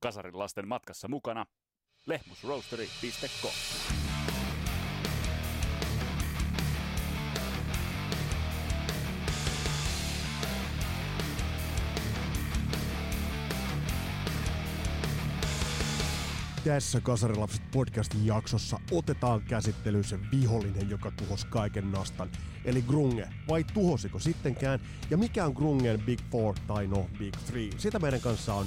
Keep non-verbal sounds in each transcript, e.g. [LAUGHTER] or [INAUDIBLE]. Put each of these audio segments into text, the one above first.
Kasarin lasten matkassa mukana lehmusroastery.com. Tässä Kasarilapset podcastin jaksossa otetaan käsittelyyn se vihollinen, joka tuhosi kaiken nastan, eli Grunge. Vai tuhosiko sittenkään? Ja mikä on Grungen Big Four tai no Big Three? Sitä meidän kanssa on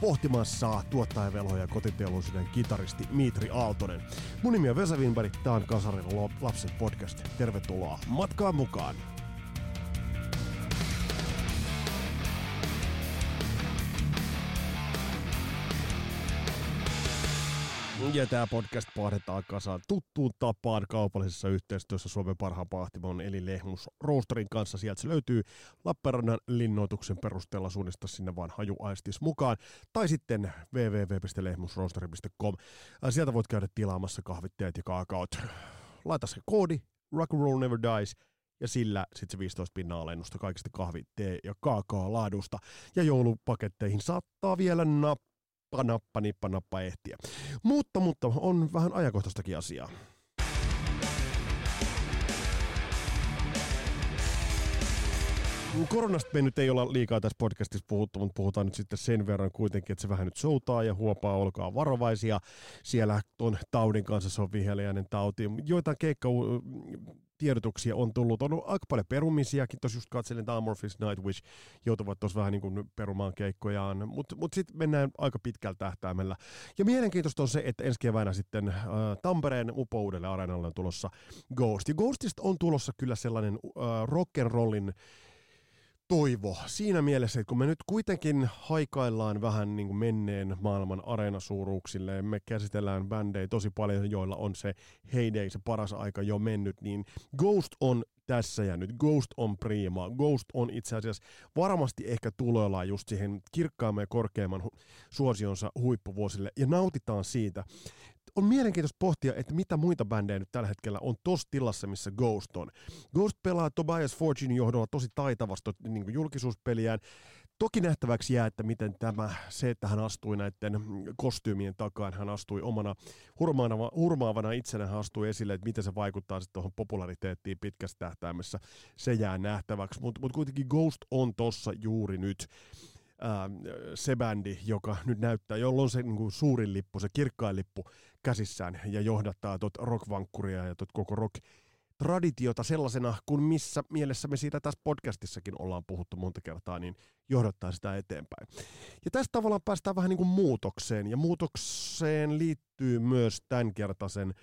pohtimassa tuottajavelho ja kotiteollisuuden kitaristi Mitri Aaltonen. Mun nimi on Vesa Winberg, tää on Kasarin lapset podcast. Tervetuloa matkaan mukaan! Ja tämä podcast pahdetaan kasaan tuttuun tapaan kaupallisessa yhteistyössä Suomen parhaan pahtimon eli Lehmus Roasterin kanssa. Sieltä se löytyy Lappeenrannan linnoituksen perusteella suunnista sinne vaan hajuaistis mukaan. Tai sitten www.lehmusroasteri.com. Sieltä voit käydä tilaamassa kahvitteet ja kaakaot. Laita se koodi Rock and Roll Never Dies ja sillä sitten se 15 pinnaa alennusta kaikista kahvi, tee ja kaakaa laadusta. Ja joulupaketteihin saattaa vielä nappaa nappa, nappa, nippa, nappa ehtiä. Mutta, mutta on vähän ajankohtaistakin asiaa. Koronasta me nyt ei olla liikaa tässä podcastissa puhuttu, mutta puhutaan nyt sitten sen verran kuitenkin, että se vähän nyt soutaa ja huopaa, olkaa varovaisia. Siellä on taudin kanssa, se on viheliäinen tauti. Joitain keikka tiedotuksia on tullut. On aika paljon perumisiakin, tuossa just katselin Amorphis Nightwish, joutuvat tuossa vähän niin kuin perumaan keikkojaan, mutta mut sitten mennään aika pitkällä tähtäimellä. Ja mielenkiintoista on se, että ensi keväänä sitten äh, Tampereen upoudelle areenalle on tulossa Ghost. Ja Ghostista on tulossa kyllä sellainen äh, rock'n'rollin toivo siinä mielessä, että kun me nyt kuitenkin haikaillaan vähän niin kuin menneen maailman areenasuuruuksille me käsitellään bändejä tosi paljon, joilla on se heyday, se paras aika jo mennyt, niin Ghost on tässä ja nyt. Ghost on prima. Ghost on itse asiassa varmasti ehkä tuloillaan just siihen kirkkaamman ja korkeamman hu- suosionsa huippuvuosille ja nautitaan siitä on mielenkiintoista pohtia, että mitä muita bändejä nyt tällä hetkellä on tossa tilassa, missä Ghost on. Ghost pelaa Tobias Fortunein johdolla tosi taitavasti niin julkisuuspeliään. Toki nähtäväksi jää, että miten tämä, se, että hän astui näiden kostyymien takaan, hän astui omana hurmaavana, hurmaavana itsenä, hän astui esille, että miten se vaikuttaa sitten tuohon populariteettiin pitkässä tähtäimessä, se jää nähtäväksi. Mutta mut kuitenkin Ghost on tossa juuri nyt ää, se bändi, joka nyt näyttää, jolla on se niin kuin suurin lippu, se kirkkain lippu käsissään ja johdattaa tuot rockvankkuria ja tuot koko rock traditiota sellaisena, kuin missä mielessä me siitä tässä podcastissakin ollaan puhuttu monta kertaa, niin johdattaa sitä eteenpäin. Ja tästä tavallaan päästään vähän niin kuin muutokseen, ja muutokseen liittyy myös tämänkertaisen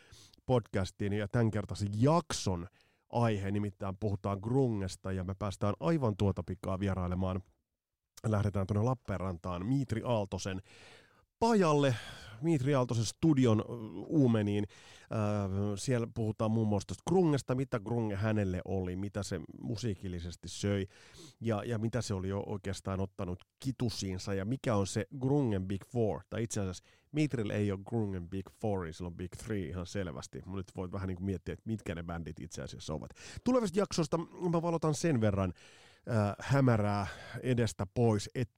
podcastin ja tämänkertaisen jakson aihe, nimittäin puhutaan grungesta, ja me päästään aivan tuota pikaa vierailemaan – lähdetään tuonne Lappeenrantaan Miitri Aaltosen pajalle, Miitri Aaltosen studion uumeniin. Siellä puhutaan muun muassa Grungesta, mitä Grunge hänelle oli, mitä se musiikillisesti söi ja, ja mitä se oli jo oikeastaan ottanut kitusiinsa ja mikä on se Grungen Big Four. Tai itse asiassa Miitrillä ei ole Grungen Big Four, sillä on Big Three ihan selvästi. Mä nyt voit vähän niin kuin miettiä, että mitkä ne bändit itse asiassa ovat. Tulevista jaksoista mä valotan sen verran, äh, hämärää edestä pois. Et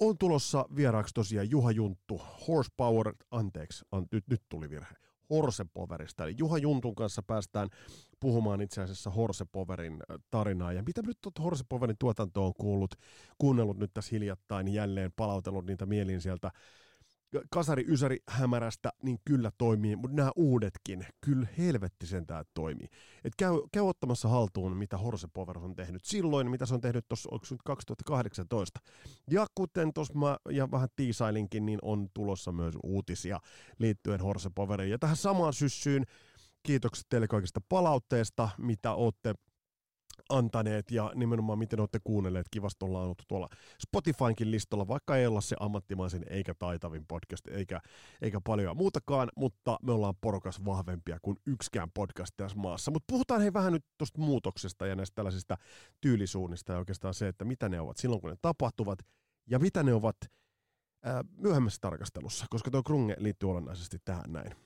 on tulossa vieraaksi tosiaan Juha Junttu, Horsepower, anteeksi, an, nyt, nyt tuli virhe, Horsepowerista. Eli Juha Juntun kanssa päästään puhumaan itse asiassa Horsepowerin tarinaa. Ja mitä nyt Horsepowerin tuotanto on kuullut, kuunnellut nyt tässä hiljattain, jälleen palautellut niitä mieliin sieltä kasari ysäri hämärästä, niin kyllä toimii, mutta nämä uudetkin, kyllä helvetti sentään toimii. Et käy, käy ottamassa haltuun, mitä Horse Power on tehnyt silloin, mitä se on tehnyt tuossa, 2018. Ja kuten tuossa mä ja vähän tiisailinkin, niin on tulossa myös uutisia liittyen Horse Poweriin. Ja tähän samaan syssyyn kiitokset teille kaikista palautteesta, mitä olette antaneet ja nimenomaan miten olette kuunnelleet. Kivasti ollaan ollut tuolla Spotifynkin listalla, vaikka ei olla se ammattimaisen eikä taitavin podcast eikä, eikä paljon muutakaan, mutta me ollaan porokas vahvempia kuin yksikään podcast tässä maassa. Mutta puhutaan hei vähän nyt tuosta muutoksesta ja näistä tällaisista tyylisuunnista ja oikeastaan se, että mitä ne ovat silloin kun ne tapahtuvat ja mitä ne ovat myöhemmässä tarkastelussa, koska tuo Krunge liittyy olennaisesti tähän näin.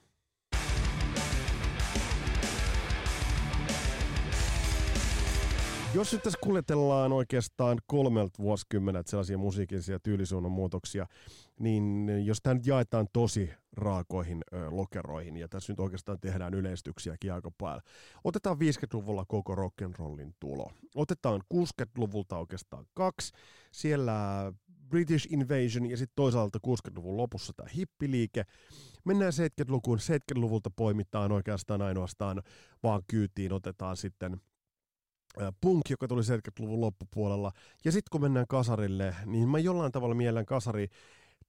Jos nyt tässä kuljetellaan oikeastaan kolmelta vuosikymmenet sellaisia musiikillisia tyylisuunnan muutoksia, niin jos tämä nyt jaetaan tosi raakoihin ö, lokeroihin, ja tässä nyt oikeastaan tehdään yleistyksiäkin aika paljon. Otetaan 50-luvulla koko rock'n'rollin tulo. Otetaan 60-luvulta oikeastaan kaksi. Siellä British Invasion ja sitten toisaalta 60-luvun lopussa tämä hippiliike. Mennään 70-lukuun. 70-luvulta poimitaan oikeastaan ainoastaan vaan kyytiin, otetaan sitten – punk, joka tuli 70-luvun loppupuolella. Ja sitten kun mennään kasarille, niin mä jollain tavalla mielen kasari,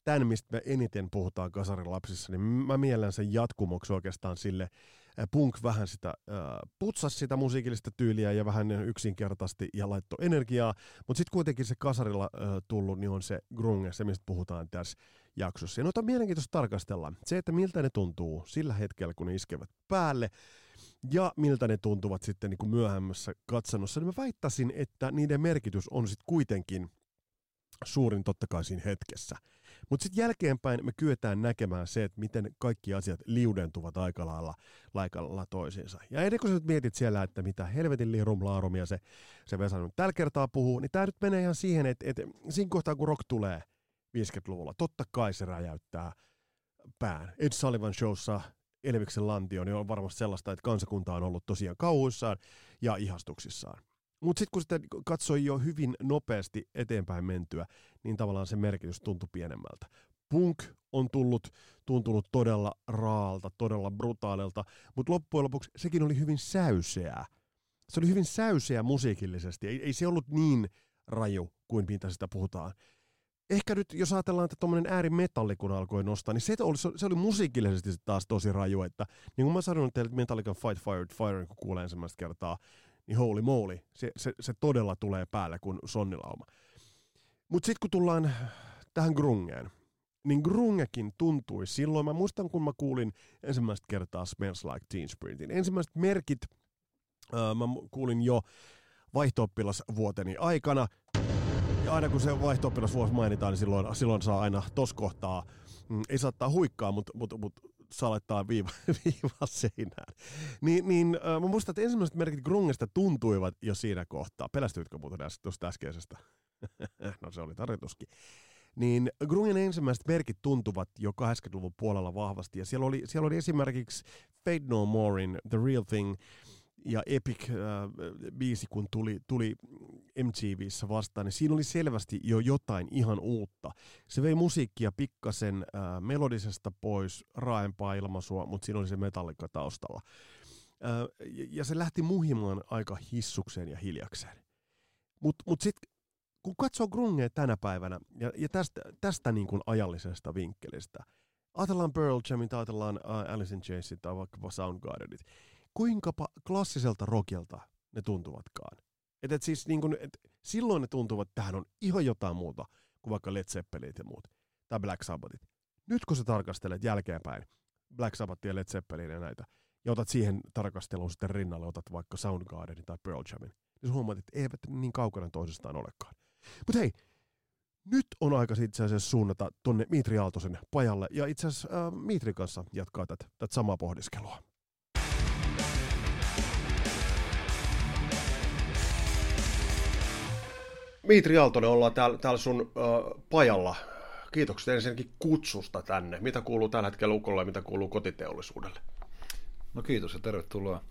tämän mistä me eniten puhutaan kasarilapsissa, niin mä mielen sen jatkumoksi oikeastaan sille, punk vähän sitä äh, putsasi sitä musiikillista tyyliä ja vähän yksinkertaisesti ja laittoi energiaa, mutta sitten kuitenkin se kasarilla äh, tullut, niin on se grunge, se mistä puhutaan tässä jaksossa. Ja noita on mielenkiintoista tarkastella. Se, että miltä ne tuntuu sillä hetkellä, kun ne iskevät päälle, ja miltä ne tuntuvat sitten niin kuin myöhemmässä katsannossa, niin mä väittäisin, että niiden merkitys on sitten kuitenkin suurin totta kai siinä hetkessä. Mutta sitten jälkeenpäin me kyetään näkemään se, että miten kaikki asiat liudentuvat aika lailla, lailla toisiinsa. Ja ennen kuin sä nyt mietit siellä, että mitä helvetin liirumlaarumia se, se Vesa nyt tällä kertaa puhuu, niin tämä nyt menee ihan siihen, että, että siinä kohtaa kun rock tulee 50-luvulla, totta kai se räjäyttää pään. Ed Sullivan showssa Elviksen lantio, niin on varmasti sellaista, että kansakunta on ollut tosiaan kauhuissaan ja ihastuksissaan. Mutta sitten kun sitä katsoi jo hyvin nopeasti eteenpäin mentyä, niin tavallaan se merkitys tuntui pienemmältä. Punk on tullut, tuntunut todella raalta, todella brutaalilta, mutta loppujen lopuksi sekin oli hyvin säyseää. Se oli hyvin säyseä musiikillisesti, ei, ei se ollut niin raju kuin mitä sitä puhutaan ehkä nyt, jos ajatellaan, että tuommoinen äärimetalli, kun alkoi nostaa, niin se oli, se oli musiikillisesti taas tosi raju, että niin kuin mä sanoin teille, että Metallican Fight Fire Fire, kun kuulee ensimmäistä kertaa, niin holy moly, se, se, se todella tulee päälle kuin sonnilauma. Mutta sitten kun tullaan tähän grungeen, niin grungekin tuntui silloin, mä muistan kun mä kuulin ensimmäistä kertaa Smells Like Teen Spiritin. Ensimmäiset merkit äh, mä kuulin jo vaihto vuoteni aikana, aina kun se vaihto mainitaan, niin silloin, silloin saa aina tos kohtaa, mm, ei saattaa huikkaa, mutta mut, mut, saa laittaa viiva, [LAUGHS] viiva seinään. Niin, niin mä muistan, että ensimmäiset merkit Grungesta tuntuivat jo siinä kohtaa. Pelästyitkö muuten tuosta äskeisestä? [LAUGHS] no se oli tarjotuskin. Niin Grungen ensimmäiset merkit tuntuvat jo 80-luvun puolella vahvasti. Ja siellä oli, siellä oli esimerkiksi Fade No Morein The Real Thing, ja Epic-biisi, äh, kun tuli, tuli MTVissä vastaan, niin siinä oli selvästi jo jotain ihan uutta. Se vei musiikkia pikkasen äh, melodisesta pois, raaempaa ilmaisua, mutta siinä oli se metallikka taustalla. Äh, ja se lähti muhimaan aika hissukseen ja hiljakseen. Mutta mut, mut sitten kun katsoo grungea tänä päivänä, ja, ja tästä, tästä niin kuin ajallisesta vinkkelistä, ajatellaan Pearl Jamit, ajatellaan uh, Alice in Chainsit tai vaikkapa Soundgardenit, kuinka klassiselta rockilta ne tuntuvatkaan. Et, et siis niin kun, et silloin ne tuntuvat, että tähän on ihan jotain muuta kuin vaikka Led Zeppelinit ja muut, tai Black Sabbathit. Nyt kun sä tarkastelet jälkeenpäin Black Sabbathia ja Led Zeppelin ja näitä, ja otat siihen tarkasteluun sitten rinnalle, otat vaikka Soundgardenin tai Pearl Jamin, niin sä huomaat, että eivät niin kaukana toisistaan olekaan. Mutta hei, nyt on aika itse asiassa suunnata tonne Mitri Aaltosen pajalle, ja itse asiassa äh, Mitri kanssa jatkaa tätä samaa pohdiskelua. Mitri Aaltonen, ollaan täällä, täällä sun äh, pajalla. Kiitokset ensinnäkin kutsusta tänne. Mitä kuuluu tällä hetkellä Ukolle ja mitä kuuluu kotiteollisuudelle? No kiitos ja tervetuloa.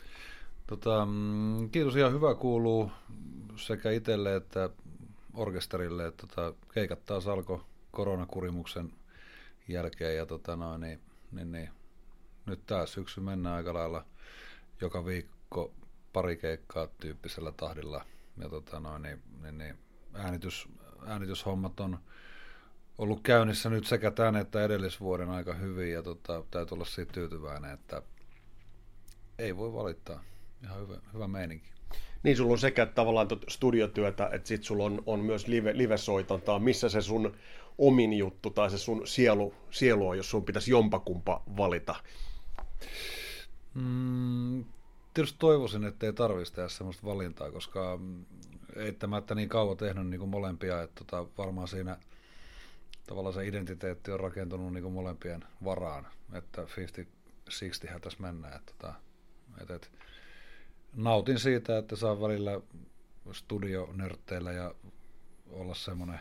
Tota, mm, kiitos ihan hyvä kuuluu sekä itselle että orkesterille. Että tota, keikat taas alkoi koronakurimuksen jälkeen ja tota noin, niin, niin, niin, nyt taas syksy mennään aika lailla joka viikko pari keikkaa tyyppisellä tahdilla. Ja tota noin, niin, niin, niin äänitys, äänityshommat on ollut käynnissä nyt sekä tämän että edellisvuoden aika hyvin ja tota, täytyy olla siitä tyytyväinen, että ei voi valittaa. Ihan hyvä, hyvä meininki. Niin, sulla on sekä tavallaan studiotyötä, että sitten sulla on, on myös live, live-soitantaa. Missä se sun omin juttu tai se sun sielu, sielu on, jos sun pitäisi jompakumpa valita? Mm, tietysti toivoisin, että ei tarvitsisi tehdä sellaista valintaa, koska eittämättä niin kauan tehnyt niin kuin molempia, että tota, varmaan siinä tavallaan se identiteetti on rakentunut niin kuin molempien varaan, että 50-60 tässä mennään. Että, tota, että, että nautin siitä, että saa välillä studionörtteillä ja olla semmoinen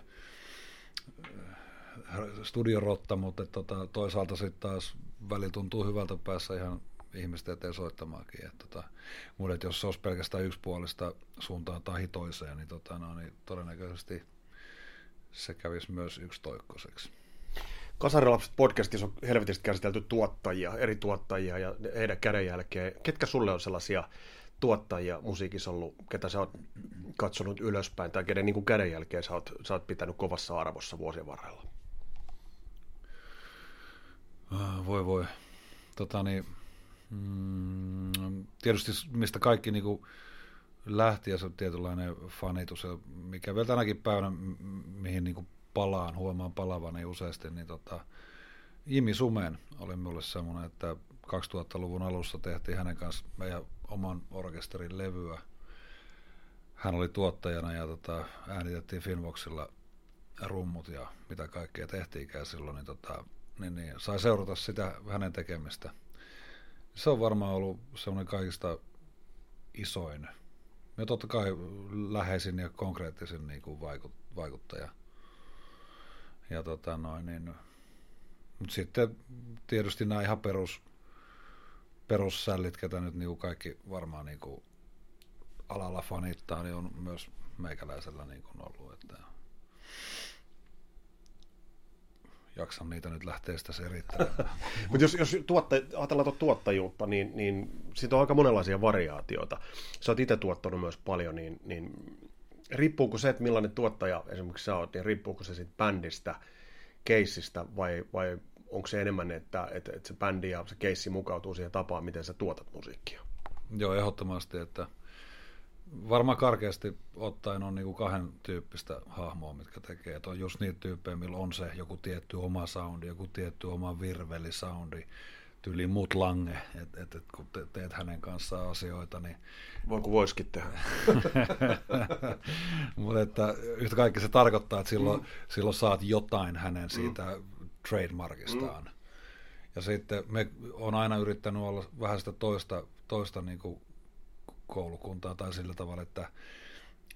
äh, studiorotta, mutta tota, toisaalta sitten taas väli tuntuu hyvältä päässä ihan ihmisten eteen soittamaankin. Et, tota, mutta et jos se olisi pelkästään yksipuolista suuntaan tai toiseen, niin, tota, no, niin todennäköisesti se kävisi myös yksitoikkoiseksi. Kasarilapset podcastissa on helvetistä käsitelty tuottajia, eri tuottajia ja heidän kädenjälkeen. Ketkä sulle on sellaisia tuottajia musiikissa ollut, ketä sä oot katsonut ylöspäin tai kenen niin kädenjälkeen sä oot, sä oot pitänyt kovassa arvossa vuosien varrella? Voi voi. Tota niin, mm, tietysti mistä kaikki niin kuin lähti ja se tietynlainen fanitus, mikä vielä tänäkin päivänä, mihin niin kuin palaan, huomaan palavani useasti, niin tota, Jimi Sumen oli mulle semmoinen, että 2000-luvun alussa tehtiin hänen kanssa meidän oman orkesterin levyä. Hän oli tuottajana ja tota, äänitettiin Finvoxilla rummut ja mitä kaikkea tehtiinkään silloin, niin, tota, niin, niin sai seurata sitä hänen tekemistä. Se on varmaan ollut semmoinen kaikista isoin ja totta kai läheisin ja konkreettisin niin kuin vaikuttaja. Ja tota noin, niin, mutta sitten tietysti nämä ihan perus, perussällit, ketä nyt niin kaikki varmaan niin kuin alalla fanittaa, niin on myös meikäläisellä niin kuin ollut. Että jaksan niitä nyt lähteä sitä selittämään. [LAUGHS] Mutta jos, jos tuotta, ajatellaan tuota tuottajuutta, niin, niin siitä on aika monenlaisia variaatioita. Sä oot itse tuottanut myös paljon, niin, niin riippuuko se, että millainen tuottaja esimerkiksi sä oot, niin riippuuko se siitä bändistä, keissistä vai, vai onko se enemmän, että, että, että se bändi ja se keissi mukautuu siihen tapaan, miten sä tuotat musiikkia? Joo, ehdottomasti, että varmaan karkeasti ottaen on niinku kahden tyyppistä hahmoa, mitkä tekee. Et on just niitä tyyppejä, millä on se joku tietty oma soundi, joku tietty oma virvelisoundi, tyyli mut lange, että et, et, kun te, teet hänen kanssaan asioita, niin... Voi kun voisikin tehdä. [LAUGHS] Mutta että yhtä kaikki se tarkoittaa, että silloin, mm. silloin saat jotain hänen siitä mm. trademarkistaan. Mm. Ja sitten me on aina yrittänyt olla vähän sitä toista, toista niin kuin koulukuntaa tai sillä tavalla, että,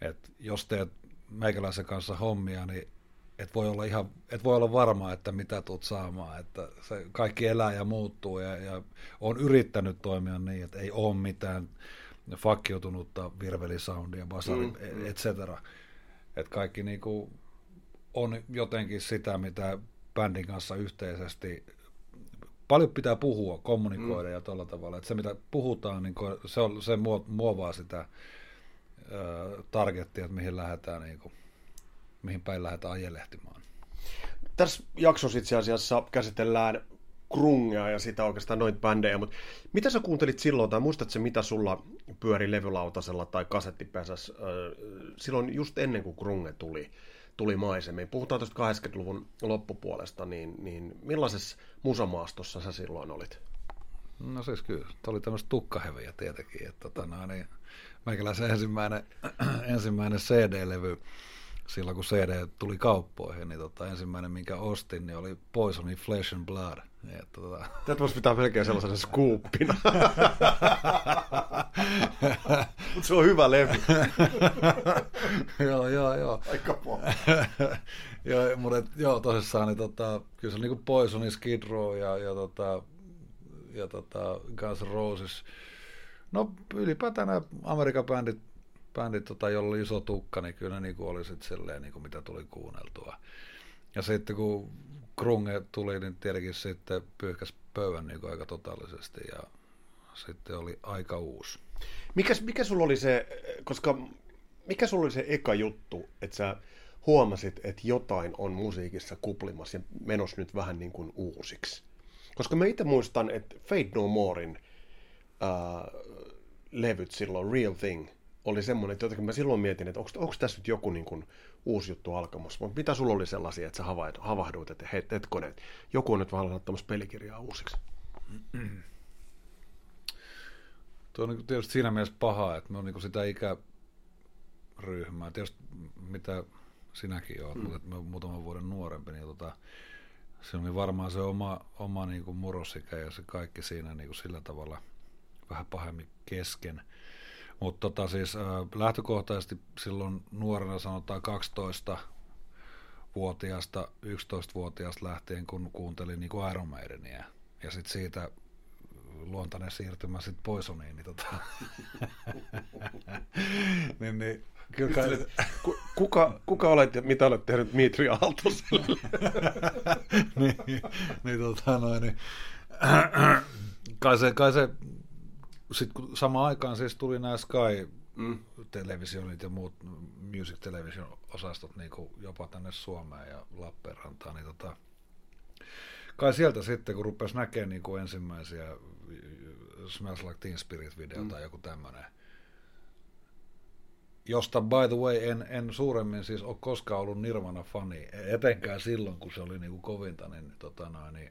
että jos teet meikäläisen kanssa hommia, niin et voi olla ihan, et voi olla varma, että mitä tulet saamaan, että se kaikki elää ja muuttuu ja, ja on yrittänyt toimia niin, että ei ole mitään fakkiutunutta virvelisoundia, basari, mm, mm. et cetera. Että kaikki niinku on jotenkin sitä, mitä bändin kanssa yhteisesti paljon pitää puhua, kommunikoida mm. ja tuolla tavalla. Että se, mitä puhutaan, niin se, on, se muovaa sitä äh, targettia, että mihin lähdetään, niin kuin, mihin päin lähdetään ajelehtimaan. Tässä jaksossa itse asiassa käsitellään krungea ja sitä oikeastaan noita bändejä, mutta mitä sä kuuntelit silloin, tai muistatko mitä sulla pyöri levylautasella tai kasettipesässä silloin just ennen kuin krunge tuli? Tuli maisemiin. Puhutaan tuosta 80-luvun loppupuolesta, niin, niin millaisessa musamaastossa sä silloin olit? No siis kyllä, oli tämmöistä tukkaheviä tietenkin. Että, tota, no, niin, meikäläisen ensimmäinen, [CLEARS THROAT] ensimmäinen CD-levy, silloin kun CD tuli kauppoihin, niin tota, ensimmäinen minkä ostin, niin oli Poisonin Flesh and Blood. Ja, tota... Tätä voisi pitää melkein sellaisena skuuppina. [LAUGHS] Mutta se on hyvä levy. [LAUGHS] joo, joo, joo. Aika [LAUGHS] joo, mutta et, joo, tosissaan, niin tota, kyllä se on niinku Poisonin Skid Row ja, ja, tota, ja tota Guns Roses. No ylipäätään nämä Amerikan bändit, bändit tota, jolla oli iso tukka, niin kyllä ne niinku oli sitten silleen, niinku, mitä tuli kuunneltua. Ja sitten kun Krunge tuli, niin tietenkin sitten pyyhkäs pöydän niin aika totaalisesti ja sitten oli aika uusi. Mikä, mikä sulla oli se, koska mikä sulla oli se eka juttu, että sä huomasit, että jotain on musiikissa kuplimassa ja menossa nyt vähän niin kuin uusiksi? Koska mä itse muistan, että Fade No Morein äh, levyt silloin, Real Thing, oli semmoinen, että jotenkin mä silloin mietin, että onko tässä nyt joku niin kuin uusi juttu alkamassa. Mutta mitä sulla oli sellaisia, että sä havahduit, että hei, hetkonen, joku on nyt vähän laittamassa pelikirjaa uusiksi? Tuo on niin tietysti siinä mielessä paha, että me on niin sitä ikäryhmää. Tietysti mitä sinäkin olet, mm. mutta muutaman vuoden nuorempi, niin tota, se oli varmaan se oma, oma niin kuin murrosikä ja se kaikki siinä niin kuin sillä tavalla vähän pahemmin kesken. Mutta tota siis äh, lähtökohtaisesti silloin nuorena sanotaan 12 vuotiaasta, 11-vuotiaasta lähtien, kun kuuntelin niin kuin Iron Maidenia. Ja sitten siitä luontainen siirtymä sitten Poisoniin, niin, tota, [LAUGHS] niin, niin kyllä kai... kuka, kuka olet ja mitä olet tehnyt Mitri Aaltoselle? [LAUGHS] niin, niin, tota noin, niin, [CLEARS THROAT] kai se, kai se sitten kun samaan aikaan siis tuli nämä Sky mm. televisionit ja muut music television osastot niin kuin jopa tänne Suomeen ja Lappeenrantaan, niin tota, kai sieltä sitten, kun rupesi näkemään niin kuin ensimmäisiä Smells Like Teen Spirit-video mm. tai joku tämmöinen, josta by the way en, en suuremmin siis ole koskaan ollut Nirvana-fani, etenkään silloin, kun se oli niin kuin kovinta, niin, tota noin, niin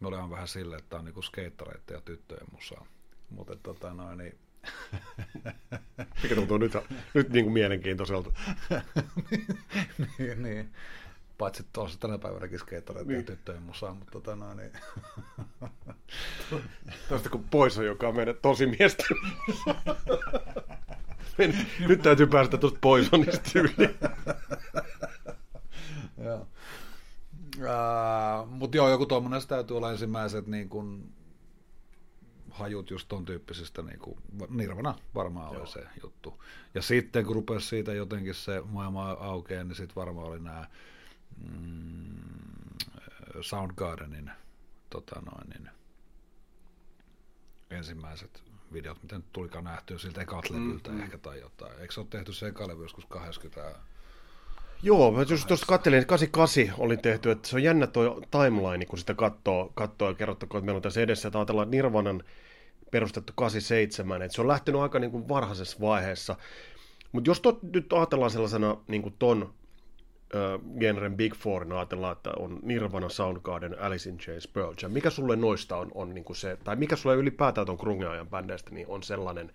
me ollaan vähän silleen, että tämä on niin kuin skeittareiden ja tyttöjen musaa. Mutta tota noin, niin [LAUGHS] mikä tuntuu nyt, nyt niin kuin mielenkiintoiselta. [LAUGHS] niin, niin. Paitsi tuossa tänä päivänäkin skeittareita niin. tyttöjen musaa, mutta tota noin, niin... [LAUGHS] Tästä kun pois on, joka on meidän tosi miestä. nyt täytyy päästä tuosta pois on yli. joo. Uh, mutta joo, joku tuommoinen täytyy olla ensimmäiset niin kun, hajut just ton tyyppisestä, niin kuin, Nirvana varmaan oli Joo. se juttu. Ja sitten kun rupesi siitä jotenkin se maailma aukeaa, niin sitten varmaan oli nämä mm, Soundgardenin tota noin, niin, ensimmäiset videot, mitä nyt tulikaan nähtyä siltä ekat levyltä mm, ehkä tai jotain. Eikö se ole tehty se eka levy joskus 80 Joo, mä just tuossa katselin, että 88 oli tehty, että se on jännä tuo timeline, kun sitä katsoo, katsoo ja kerrottakoon, että meillä on tässä edessä, että ajatellaan Nirvanan perustettu 87, että se on lähtenyt aika niin kuin varhaisessa vaiheessa. Mutta jos tot, nyt ajatellaan sellaisena niin kuin ton ö, genren Big Fourin ajatellaan, että on Nirvana, Soundgarden, Alice in Chains, Pearl Jam. Mikä sulle noista on, on niin kuin se, tai mikä sulle ylipäätään ton grunge-ajan bändeistä, niin on sellainen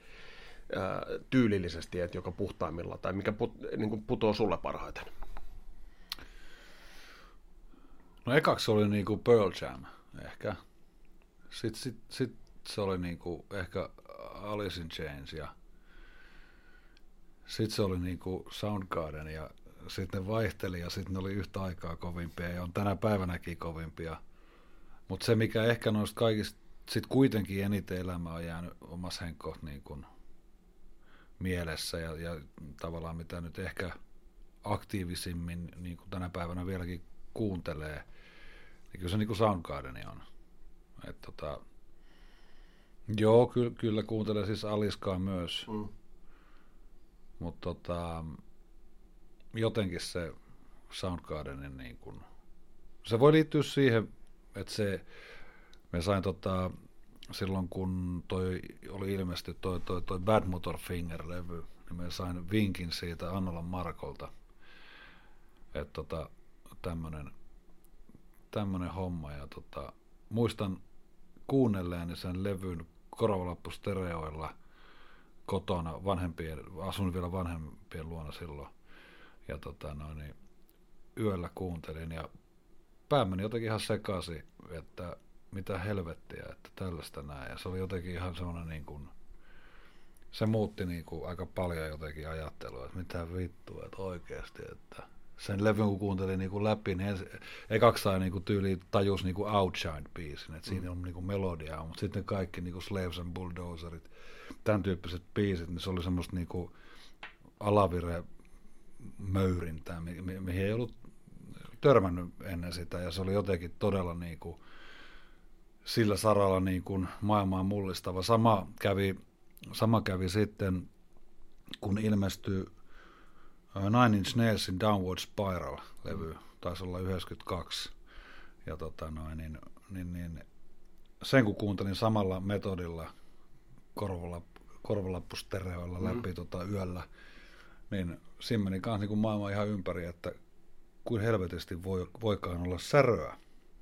ö, tyylillisesti, että joka puhtaimmilla, tai mikä put, niin kuin putoo sulle parhaiten? No ekaksi oli niin kuin Pearl Jam ehkä. Sitten sit, sit se oli niinku ehkä Alice in Chains ja sitten se oli niinku Soundgarden ja sitten ne vaihteli ja sitten ne oli yhtä aikaa kovimpia ja on tänä päivänäkin kovimpia. Mutta se, mikä ehkä noista kaikista sitten kuitenkin eniten elämä on jäänyt omassa henkko niin kuin mielessä ja, ja tavallaan mitä nyt ehkä aktiivisimmin niin kuin tänä päivänä vieläkin kuuntelee, niin kyllä se niin kuin Soundgardeni on. Et tota, Joo, ky- kyllä kuuntelen siis Aliskaa myös. Mm. Mutta tota, jotenkin se Soundgardenin niin kun, se voi liittyä siihen, että se, me sain tota, silloin kun toi oli ilmesty toi, toi, toi Bad Motor Finger-levy, niin me sain vinkin siitä Annolan Markolta, että tota, tämmönen, tämmönen homma ja tota, muistan kuunnelleeni sen levyn korvalappustereoilla kotona vanhempien, asun vielä vanhempien luona silloin. Ja tota noin, niin yöllä kuuntelin ja pää meni jotenkin ihan sekaisin, että mitä helvettiä, että tällaista näin. Ja se oli jotenkin ihan semmoinen niin kuin, se muutti niin kuin aika paljon jotenkin ajattelua, että mitä vittua, että oikeasti, että sen levyn kun kuuntelin niin kuin läpi, niin ensi, ekaksi sai niin kuin tyyli tajus niin kuin Outshine biisin, että siinä mm. on niin kuin melodiaa, mutta sitten kaikki niin kuin Slaves and Bulldozerit, tämän tyyppiset biisit, niin se oli semmoista niin kuin alavire möyrintää, mi- mi- mihin ei ollut törmännyt ennen sitä, ja se oli jotenkin todella niin kuin sillä saralla niin kuin maailmaa mullistava. Sama kävi, sama kävi sitten, kun ilmestyi Nine Inch Nailsin Downward Spiral-levy, taisi olla 92. Ja tota noin, niin, niin, niin, sen kun kuuntelin samalla metodilla korvalla, korvalappustereoilla mm. läpi tota yöllä, niin siinä meni kanssa niin maailma ihan ympäri, että kuin helvetisti voi, voikaan olla säröä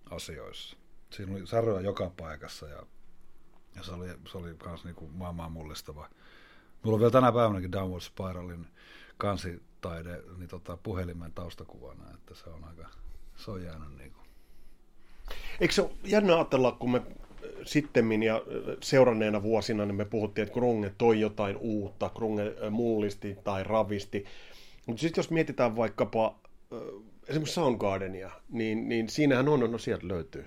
asioissa. Siinä oli säröä joka paikassa ja, ja se oli, se oli kans niin maailmaa mullistava. Mulla on vielä tänä päivänäkin Downward Spiralin kansitaide niin tota, puhelimen taustakuvana, että se on aika, se on jäänyt niin kuin. Eikö se ole jännä ajatella, kun me sittemmin ja seuranneena vuosina niin me puhuttiin, että Grunge toi jotain uutta, Grunge mullisti tai ravisti. Mutta sitten jos mietitään vaikkapa esimerkiksi Soundgardenia, niin, niin siinähän on, no sieltä löytyy.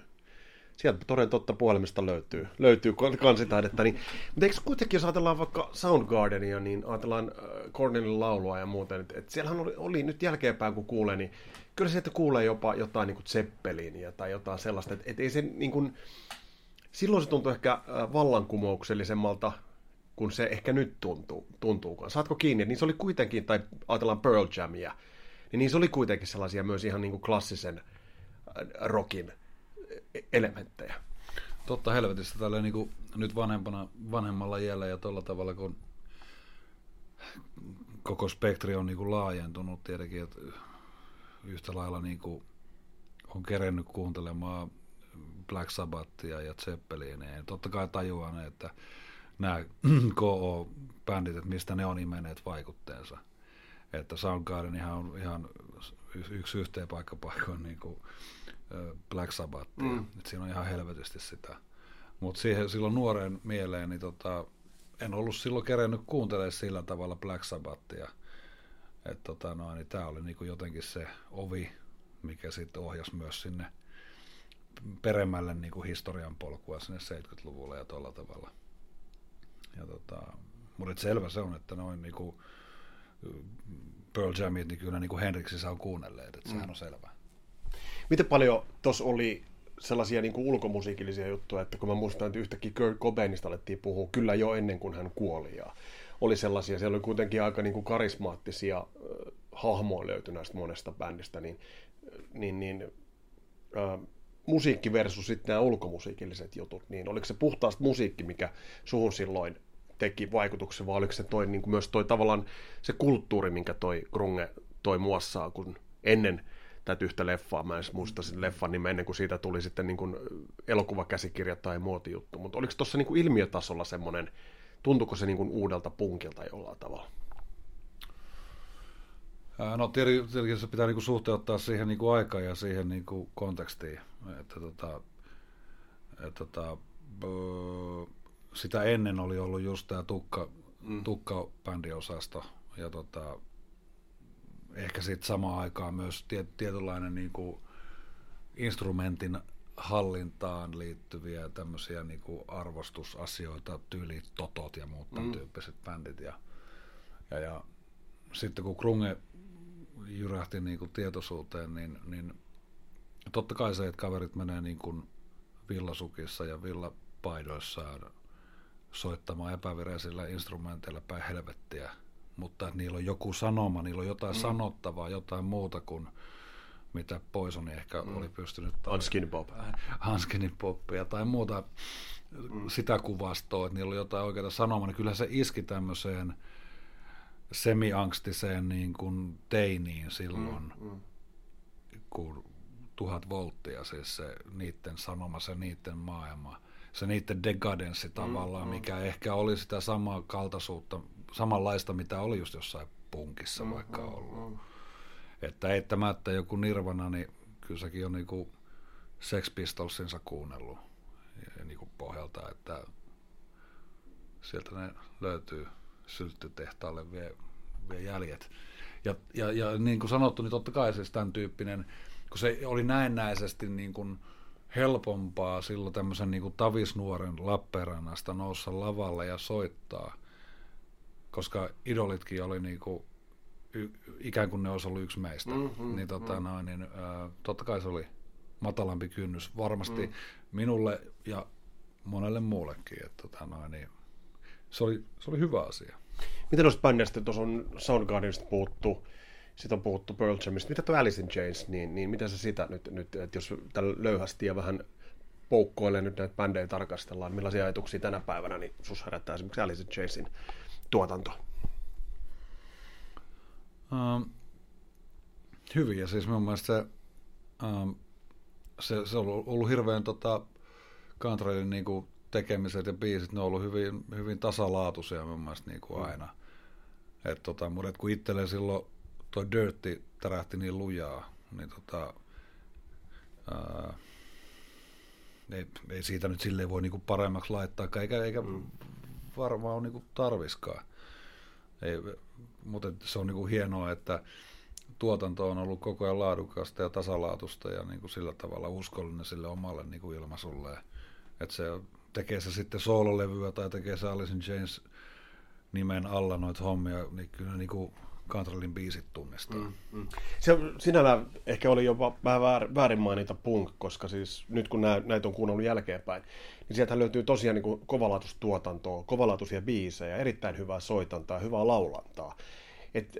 Sieltä toden totta puhelimesta löytyy, löytyy kansitaidetta. Niin, mutta eikö kuitenkin, jos ajatellaan vaikka Soundgardenia, niin ajatellaan äh, Cornelin laulua ja muuten, että, että siellähän oli, oli, nyt jälkeenpäin kun kuulee, niin kyllä sieltä kuulee jopa jotain niin Zeppelinia tai jotain sellaista, että, että ei se niin kuin, silloin se tuntui ehkä äh, vallankumouksellisemmalta kun se ehkä nyt tuntuu, tuntuukaan. Saatko kiinni, niin se oli kuitenkin, tai ajatellaan Pearl Jamia, niin niissä oli kuitenkin sellaisia myös ihan niin kuin klassisen äh, rockin elementtejä. Totta helvetistä tällä niin kuin nyt vanhempana, vanhemmalla iällä ja tuolla tavalla, kun koko spektri on niin kuin laajentunut tietenkin, että yhtä lailla niin kuin on kerennyt kuuntelemaan Black Sabbathia ja Zeppelinia. Ja totta kai tajuaa ne, että nämä [CLEARS THROAT] KO-bändit, että mistä ne on imeneet vaikutteensa. Että Soundgarden ihan ihan yksi yhteen paikkapaikoin niin kuin Black Sabbathia. Mm. Että siinä on ihan helvetisti sitä. Mutta silloin nuoren mieleen, niin tota, en ollut silloin kerennyt kuuntelemaan sillä tavalla Black Sabbathia. Että tota, no, niin tämä oli niinku jotenkin se ovi, mikä sitten ohjasi myös sinne peremmälle niinku historian polkua sinne 70-luvulle ja tuolla tavalla. Ja tota, mutta selvä se on, että noin niinku Pearl Jamit, niin kyllä niinku Henriksissä on kuunnelleet, että mm. sehän on selvä. Miten paljon tuossa oli sellaisia niin kuin ulkomusiikillisia juttuja, että kun mä muistan, että yhtäkkiä Kurt Cobainista alettiin puhua kyllä jo ennen kuin hän kuoli. Ja oli sellaisia, siellä oli kuitenkin aika niin kuin karismaattisia äh, hahmoja löytyi näistä monesta bändistä, niin, niin, niin äh, musiikki versus sitten nämä ulkomusiikilliset jutut, niin oliko se puhtaasti musiikki, mikä suhun silloin teki vaikutuksen, vai oliko se toi, niin kuin myös toi tavallaan se kulttuuri, minkä toi Grunge toi muassaan, kun ennen tätä yhtä leffaa, mä en muista sen leffan nimen ennen kuin siitä tuli sitten niin kuin elokuvakäsikirja tai muotijuttu, mutta oliko tuossa niin kuin ilmiötasolla semmoinen, tuntuuko se niin kuin uudelta punkilta jollain tavalla? No tietenkin se pitää niinku suhteuttaa siihen niinku aikaan ja siihen niinku kontekstiin. Että tota, et tota, sitä ennen oli ollut just tämä tukka, mm. tukka-bändiosasto ja tota, ehkä sitten samaan aikaan myös tiet, tietynlainen niin kuin instrumentin hallintaan liittyviä tämmöisiä niin kuin arvostusasioita, tyyli totot ja muut mm. tyyppiset bändit. Ja, ja, ja sitten kun Krunge jyrähti niin kuin tietoisuuteen, niin, niin totta kai se, että kaverit menee niin kuin villasukissa ja villapaidoissaan soittamaan epävireisillä instrumenteilla päin helvettiä – mutta että niillä on joku sanoma, niillä on jotain mm. sanottavaa, jotain muuta kuin mitä Poisoni ehkä mm. oli pystynyt... Hanskin Pop. Hanskin [LAUGHS] Popia tai muuta mm. sitä kuvastoa, että niillä on jotain oikeaa sanomaa, niin kyllä se iski tämmöiseen semiangstiseen niin kuin teiniin silloin, mm. Mm. kun tuhat volttia, siis se niiden sanoma, se niiden maailma, se niiden dekadenssi tavallaan, mm, mm. mikä ehkä oli sitä samaa kaltaisuutta, samanlaista, mitä oli just jossain punkissa mm, vaikka mm, ollut. Mm. Että eittämättä joku Nirvana, niin kyllä sekin on niinku Sex Pistolsinsa kuunnellut ja niinku pohjalta, että sieltä ne löytyy sylttytehtaalle vie, vie jäljet. Ja, ja, ja niin kuin sanottu, niin totta kai siis tämän tyyppinen, kun se oli näennäisesti niin kuin helpompaa silloin tämmöisen niin kuin tavisnuoren Lappeenrannasta noussa lavalle ja soittaa, koska idolitkin oli niin kuin, y, ikään kuin ne olisi ollut yksi meistä. Mm-hmm, niin, tota, mm. noin, niin äh, totta kai se oli matalampi kynnys varmasti mm. minulle ja monelle muullekin. Että, tota, noin, niin, se, oli, se oli hyvä asia. Miten noista bändeistä, tuossa on Soundgardenista puhuttu, sitten on puhuttu Pearl Jamista. Mitä tuo Alice in Chains, niin, niin miten se sitä nyt, nyt että jos tällä löyhästi ja vähän poukkoilee nyt näitä bändejä tarkastellaan, millaisia ajatuksia tänä päivänä, niin sus herättää esimerkiksi Alice in Chainsin tuotanto? Um, hyviä, siis mun mielestä se, um, se, se on ollut hirveän tota, Cantrellin niin kuin, tekemiset ja biisit, ne on ollut hyvin, hyvin tasalaatuisia mun mielestä niin kuin mm. aina. Et, tota, mutta kun itselleen silloin tuo Dirty tärähti niin lujaa, niin tota, ää, ei, ei siitä nyt silleen voi niinku paremmaksi laittaa, eikä, eikä mm. Varmaan niinku tarviskaan. Ei, mutta se on niinku hienoa, että tuotanto on ollut koko ajan laadukasta ja tasalaatusta ja niinku sillä tavalla uskollinen sille omalle niinku ilmaisulle. Että se tekee se sitten soololevyä tai tekee se Alice in James nimen alla noita hommia, niin kyllä niinku Controlin biisit tunnistaa. Mm, mm. Se sinällään ehkä oli jopa vähän väär, väärin mainita punk, koska siis nyt kun näitä on kuunnellut jälkeenpäin, niin sieltä löytyy tosiaan niin kovalaatustuotantoa, kovalaatuisia biisejä, erittäin hyvää soitantaa, hyvää laulantaa. Et,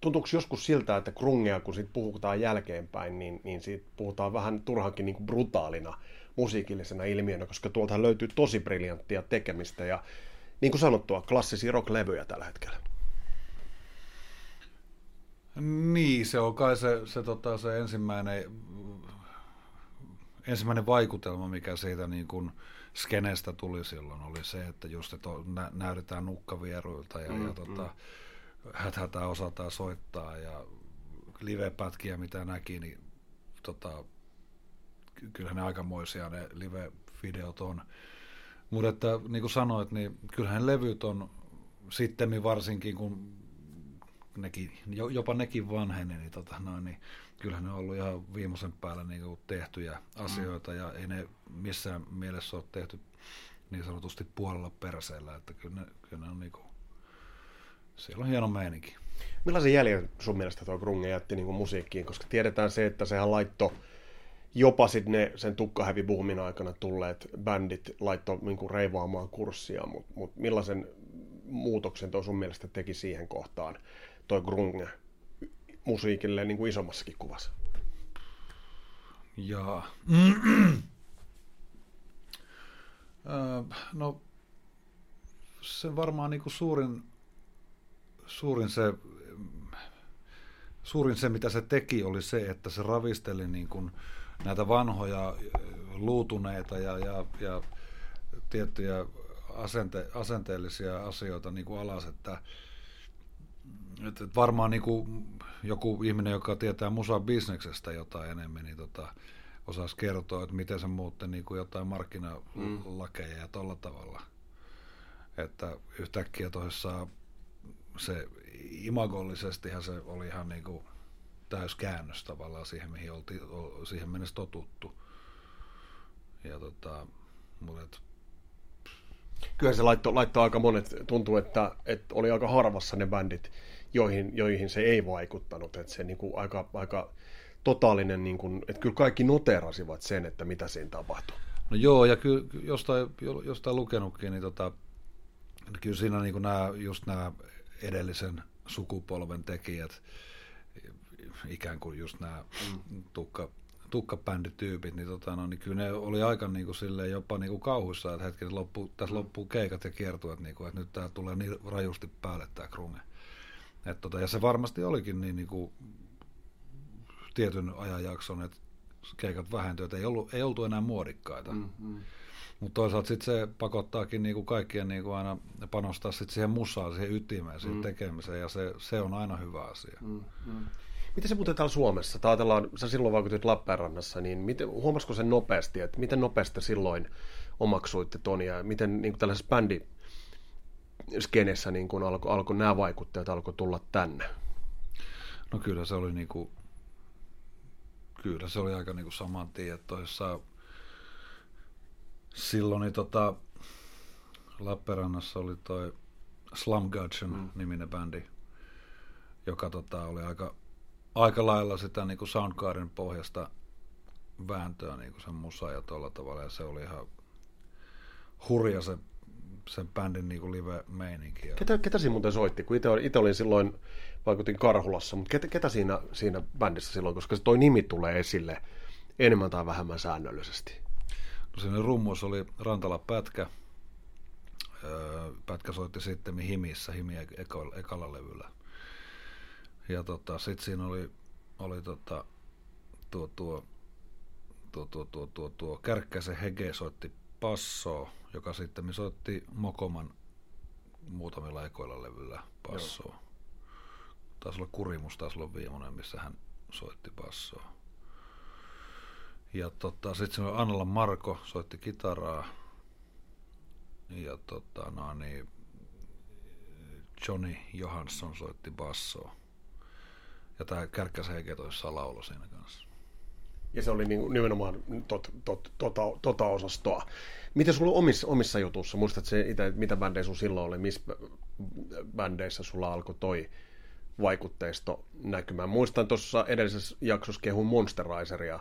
tuntuuko joskus siltä, että krungea, kun siitä puhutaan jälkeenpäin, niin, niin siitä puhutaan vähän turhankin niin brutaalina musiikillisena ilmiönä, koska tuolta löytyy tosi briljanttia tekemistä ja niin kuin sanottua, klassisia rock-levyjä tällä hetkellä. Niin, se on kai se, se, tota, se ensimmäinen, ensimmäinen vaikutelma, mikä siitä niin kuin skenestä tuli silloin, oli se, että just että nä, näytetään nukkavieruilta ja, mm, ja tota, mm. häthätää osataan soittaa ja live-pätkiä, mitä näki, niin tota, kyllähän ne aikamoisia ne live-videot on. Mutta että niin kuin sanoit, niin kyllähän levyt on sitten varsinkin, kun nekin, jopa nekin vanheni, niin, tota, noin, niin kyllähän ne on ollut ihan viimeisen päällä niin kuin tehtyjä asioita mm. ja ei ne missään mielessä ole tehty niin sanotusti puolella perseellä, että kyllä ne, kyllä ne on niin kuin, siellä on hieno meininki. Millaisen jäljen sun mielestä tuo Grunge jätti niin kuin musiikkiin, koska tiedetään se, että sehän laittoi jopa sit ne sen tukkahävi-boomin aikana tulleet bändit laittoi niin kuin reivoamaan kurssia, mutta mut millaisen muutoksen tuo sun mielestä teki siihen kohtaan toi grunge musiikille niin kuin isommassakin kuvassa? Jaa. [CLEARS THROAT] no, se varmaan niin kuin suurin, suurin se, suurin se, mitä se teki, oli se, että se ravisteli niin kuin näitä vanhoja luutuneita ja, ja, ja tiettyjä asente, asenteellisia asioita niin kuin alas, että et, et varmaan niin kuin joku ihminen, joka tietää musa-bisneksestä jotain enemmän, niin tota, osaisi kertoa, että miten se muutti niin kuin jotain markkinalakeja mm. ja tolla tavalla. Että yhtäkkiä tosissaan se imagollisestihan se oli ihan niin kuin täyskäännös tavallaan siihen, mihin oltiin, siihen mennessä totuttu. Ja tota, mutta Kyllä se laittoi, laittoi aika monet, tuntuu, että, että oli aika harvassa ne bändit, joihin, joihin se ei vaikuttanut. Että se niin kuin aika, aika totaalinen, niin kuin, että kyllä kaikki noterasivat sen, että mitä siinä tapahtui. No joo, ja kyllä jostain, jostain lukenutkin, niin tota, kyllä siinä niin kuin nämä, just nämä edellisen sukupolven tekijät, ikään kuin just nämä mm. tukka, tukkabändityypit, niin, tota, no, niin kyllä ne oli aika niin kuin, silleen, jopa niin kuin kauhuissa, että hetki, loppu, tässä mm. loppuu keikat ja kiertueet, niin kuin, että nyt tämä tulee niin rajusti päälle tämä krunge. Et, tota, ja se varmasti olikin niin, niin kuin, tietyn ajanjakson, että keikat vähentyivät, ei, ollut, ei oltu enää muodikkaita. Mm, mm. Mutta toisaalta sit se pakottaakin niinku kaikkien niinku aina panostaa sit siihen musaan, siihen ytimeen, siihen mm. tekemiseen, ja se, se on aina hyvä asia. Mm, mm. Miten se muuten täällä Suomessa? Ajatellaan, sä silloin vaikutit Lappeenrannassa, niin miten, huomasiko sen nopeasti, että miten nopeasti silloin omaksuitte ton ja miten niin kuin tällaisessa bändi skenessä niin kuin alkoi alko, nämä vaikuttajat alkoi tulla tänne? No kyllä se oli niin kuin, kyllä se oli aika niin kuin saman tien, että toissa, silloin niin tota, Lappeenrannassa oli toi Slum Gudgeon mm. niminen bändi, joka tota, oli aika aika lailla sitä niin kuin Soundgarden pohjasta vääntöä niin kuin sen musa ja tuolla tavalla. Ja se oli ihan hurja se, sen bändin niin kuin live-meininki. Ketä, ketä siinä muuten soitti? Kun itse, itse olin silloin, vaikutin Karhulassa, mutta ketä, ketä siinä, siinä bändissä silloin, koska se toi nimi tulee esille enemmän tai vähemmän säännöllisesti? No siinä rummuissa oli Rantala Pätkä. Pätkä soitti sitten Himissä, Himi ekalla levyllä ja tota, sitten siinä oli, oli tota, tuo, tuo, tuo, tuo, tuo, tuo, tuo Kärkkäisen Hege soitti passoa, joka sitten soitti Mokoman muutamilla ekoilla levyllä passoa. Joo. Taisi olla Kurimus, taisi olla viimeinen, missä hän soitti passoa. Ja tota, sitten se on Annala Marko, soitti kitaraa. Ja tota, no niin, Johnny Johansson soitti bassoa. Ja tämä Kärkkäs Heike toissa laulo siinä kanssa. Ja se oli niin, nimenomaan tot, tot, tota, tota osastoa. Miten sulla omissa, omissa jutuissa, muistat se itse, mitä bändejä sun silloin oli, missä bändeissä sulla alkoi toi vaikutteisto näkymään? Muistan tuossa edellisessä jaksossa kehun Monsteraiseria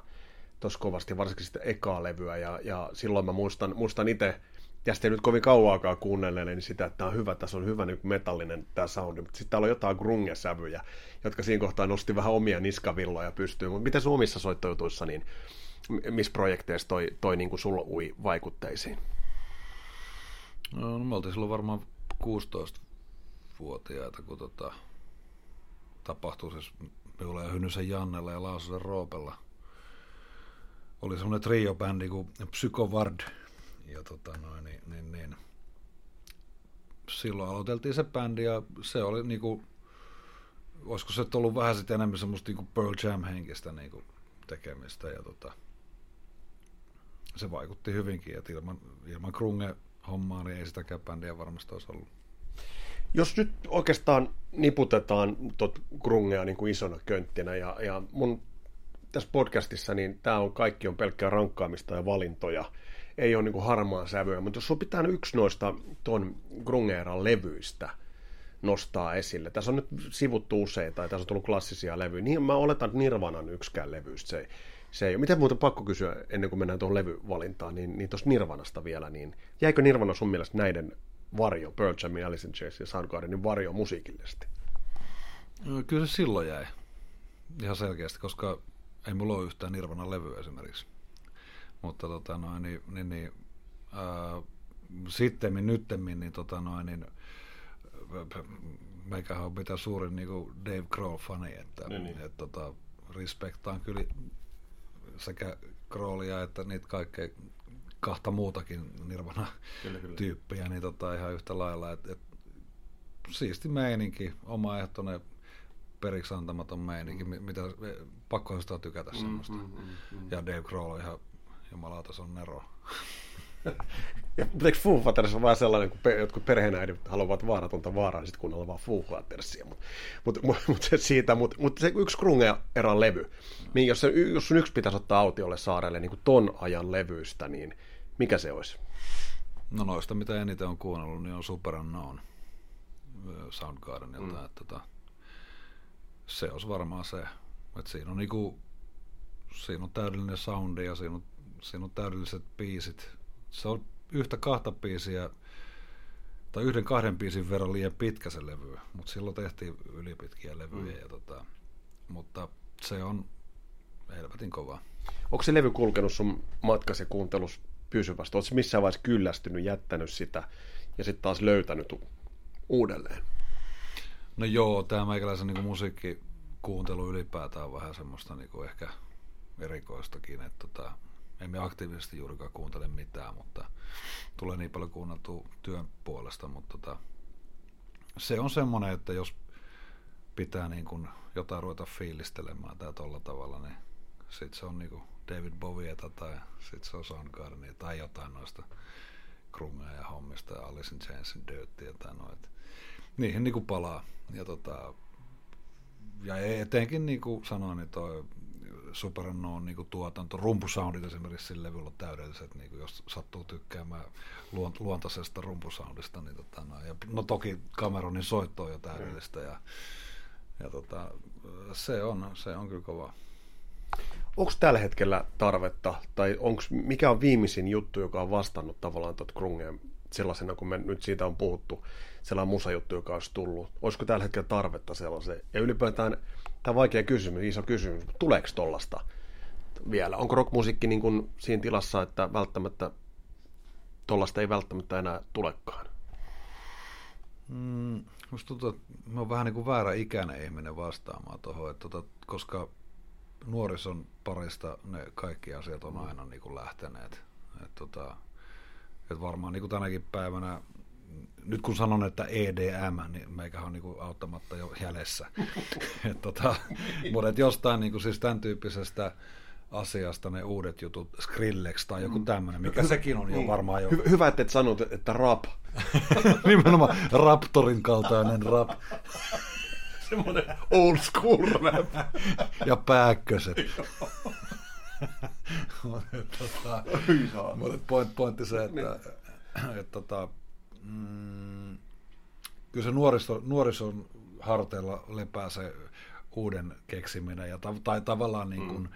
tuossa kovasti, varsinkin sitä ekaa levyä, ja, ja silloin mä muistan, muistan itse, tästä ei nyt kovin kauaakaan kuunnelleeni niin sitä, että tämä on hyvä, tässä on hyvä niin metallinen tämä soundi, mutta sitten täällä on jotain grunge-sävyjä, jotka siinä kohtaa nosti vähän omia niskavilloja pystyyn. Mutta miten sun omissa soittojutuissa, niin missä projekteissa toi, toi niin kuin sulla ui vaikutteisiin? No, no, me oltiin silloin varmaan 16-vuotiaita, kun tota, tapahtui siis minulla ja Hynysen Jannella ja Laasosen Roopella. Oli semmoinen trio-bändi kuin Psykovard, ja tota noin, niin, niin, niin, silloin aloiteltiin se bändi ja se oli niinku, olisiko se ollut vähän sitten enemmän semmoista niinku Pearl Jam-henkistä niinku tekemistä ja tota, se vaikutti hyvinkin, että ilman, ilman Krunge-hommaa niin ei sitäkään bändiä varmasti olisi ollut. Jos nyt oikeastaan niputetaan tuot Grungea niin kuin isona könttinä ja, ja mun tässä podcastissa, niin tämä on kaikki on pelkkää rankkaamista ja valintoja ei ole niin harmaa sävyä, mutta jos on pitää yksi noista tuon Grungeeran levyistä nostaa esille, tässä on nyt sivuttu useita, ja tässä on tullut klassisia levyjä, niin mä oletan, että Nirvanan yksikään levyistä se ei, se ei ole. Miten muuten pakko kysyä, ennen kuin mennään tuohon levyvalintaan, niin, niin tuosta Nirvanasta vielä, niin jäikö Nirvana sun mielestä näiden varjo, Pearl Jam, Alice in Chains ja Soundgardenin varjo musiikillisesti? No, kyllä se silloin jäi. Ihan selkeästi, koska ei mulla ole yhtään Nirvanan levyä esimerkiksi. Mutta tota noin, niin, niin, niin ää, sittemmin, nyttemmin, niin, tota noin, niin meikähän on mitä suurin niin kuin Dave Grohl-fani, että niin, niin. Et, tota, respektaan kyllä sekä Grohlia että niitä kaikkea kahta muutakin Nirvana-tyyppiä, niin tota, ihan yhtä lailla, että et, siisti meininki, omaehtoinen periksi antamaton meininki, mm. mitä pakkohan sitä tykätä mm, semmoista. Mm, mm, mm. Ja Dave Grohl on ihan Jumalauta, se on Nero. ja, eikö Foo Fighters on vähän sellainen, kun pe- jotkut perheenäidit haluavat vaaratonta vaaraa, niin sitten kuunnella vaan Foo Fightersia. Mutta mut, mut, mut se siitä, mutta mut se yksi Krunge-eran levy, niin jos, se, jos sun yksi pitäisi ottaa autiolle saarelle niin kuin ton ajan levyistä, niin mikä se olisi? No noista, mitä eniten on kuunnellut, niin on Super Unknown Soundgardenilta. Mm. Että, tota, se olisi varmaan se. Että siinä on niinku, siinä on täydellinen soundi ja siinä on siinä on täydelliset biisit. Se on yhtä kahta biisiä, tai yhden kahden biisin verran liian pitkä se levy, mutta silloin tehtiin ylipitkiä levyjä. Mm. Ja tota, mutta se on helvetin kova. Onko se levy kulkenut sun matkasi kuuntelus pysyvästi? Oletko missään vaiheessa kyllästynyt, jättänyt sitä ja sitten taas löytänyt uudelleen? No joo, tämä meikäläisen niin musiikkikuuntelu ylipäätään on vähän semmoista niin kuin ehkä erikoistakin, että tota, emme aktiivisesti juurikaan kuuntele mitään, mutta tulee niin paljon kuunneltua työn puolesta, mutta tota, se on semmoinen, että jos pitää niin kuin jotain ruveta fiilistelemään tai tolla tavalla, niin sit se on niin kuin David Bovieta tai sit se on Soundgarden tai jotain noista Krungaa ja hommista ja Alice in Chainsin Dirttiä tai noita. Niihin niin kuin palaa. Ja, tota, ja etenkin niin kuin sanoin, niin toi Supernoon niin tuotanto, rumpusoundit esimerkiksi sillä levyllä on täydelliset, niin kuin jos sattuu tykkäämään luont- luontaisesta rumpusoundista, niin tota, no, ja, no toki Cameronin soitto on jo täydellistä ja, ja tota, se, on, se on kyllä kova. Onko tällä hetkellä tarvetta, tai onks, mikä on viimeisin juttu, joka on vastannut tavallaan tuot Krungeen sellaisena, kun me nyt siitä on puhuttu, sellainen musajuttu, joka olisi tullut. Olisiko tällä hetkellä tarvetta sellaiseen? Ja ylipäätään Tämä on vaikea kysymys, iso kysymys. Tuleeko tollasta vielä? Onko rockmusiikki niin kuin siinä tilassa, että välttämättä tollasta ei välttämättä enää tulekaan? Mm, musta tuntuu, että mä oon vähän niin kuin väärä ikäinen ihminen vastaamaan tuohon, että tota, koska nuorison parista ne kaikki asiat on aina niin kuin lähteneet. Et tota, et varmaan niin kuin tänäkin päivänä nyt kun sanon, että EDM, niin meikä on niinku auttamatta jo jäljessä. [LAUGHS] et tota, mutta et jostain niinku siis tämän tyyppisestä asiasta ne uudet jutut, Skrillex tai joku tämmöinen, mikä sekin on jo Niin. varmaan jo Hy- hyvä, että et sanot, että rap. [LAUGHS] nimenomaan Raptorin kaltainen rap Semmoinen old school rap. ja pääkköset. [LAUGHS] Mutta tota, point, pointti se, että, että tota, mm, kyllä se nuoriso, nuorison harteilla lepää se uuden keksiminen ja ta, tai tavallaan niin kuin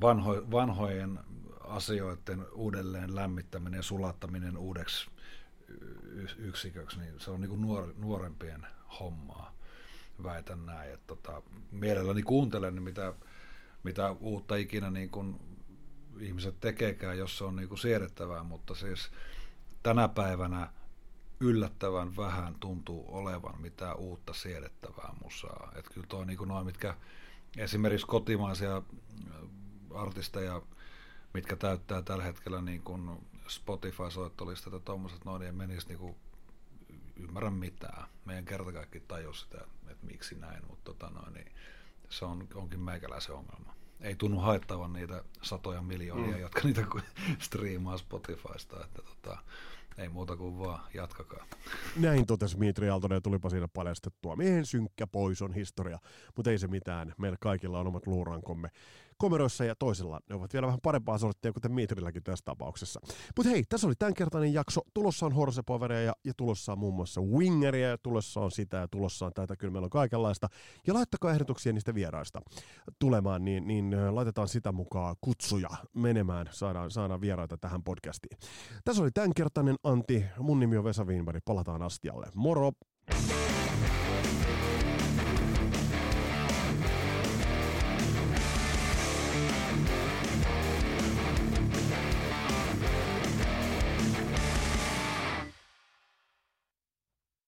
vanho, vanhojen asioiden uudelleen lämmittäminen ja sulattaminen uudeksi y- yksiköksi, niin se on niin kuin nuor, nuorempien hommaa, väitän näin. Että tota, mielelläni kuuntelen, mitä, mitä uutta ikinä niin kuin ihmiset tekeekään, jos se on niin kuin siedettävää, mutta siis tänä päivänä yllättävän vähän tuntuu olevan mitään uutta siedettävää musaa. Että kyllä tuo niin kuin noin, mitkä esimerkiksi kotimaisia äh, artisteja, mitkä täyttää tällä hetkellä niin kuin Spotify-soittolistat ja tuommoiset noin, niin menisi niin kuin ymmärrä mitään. Meidän kerta kaikki tajus sitä, että miksi näin, mutta tota noin, niin se on, onkin meikäläisen ongelma. Ei tunnu haittavan niitä satoja miljoonia, mm. jotka niitä striimaa Spotifysta, että tota, ei muuta kuin vaan jatkakaa. Näin totesi Mitri Aaltonen ja tulipa siinä paljastettua. Miehen synkkä pois on historia, mutta ei se mitään. Meillä kaikilla on omat luurankomme komeroissa ja toisella ne ovat vielä vähän parempaa sorttia, kuten Mitrilläkin tässä tapauksessa. Mutta hei, tässä oli tämänkertainen jakso. Tulossa on Horsepoveria ja, ja tulossa on muun muassa Wingeria ja tulossa on sitä ja tulossa on tätä. Kyllä meillä on kaikenlaista. Ja laittakaa ehdotuksia niistä vieraista tulemaan, niin, niin laitetaan sitä mukaan kutsuja menemään. Saadaan, saadaan vieraita tähän podcastiin. Tässä oli tämänkertainen Antti. Mun nimi on Vesa Wienberg. Palataan astialle. Moro!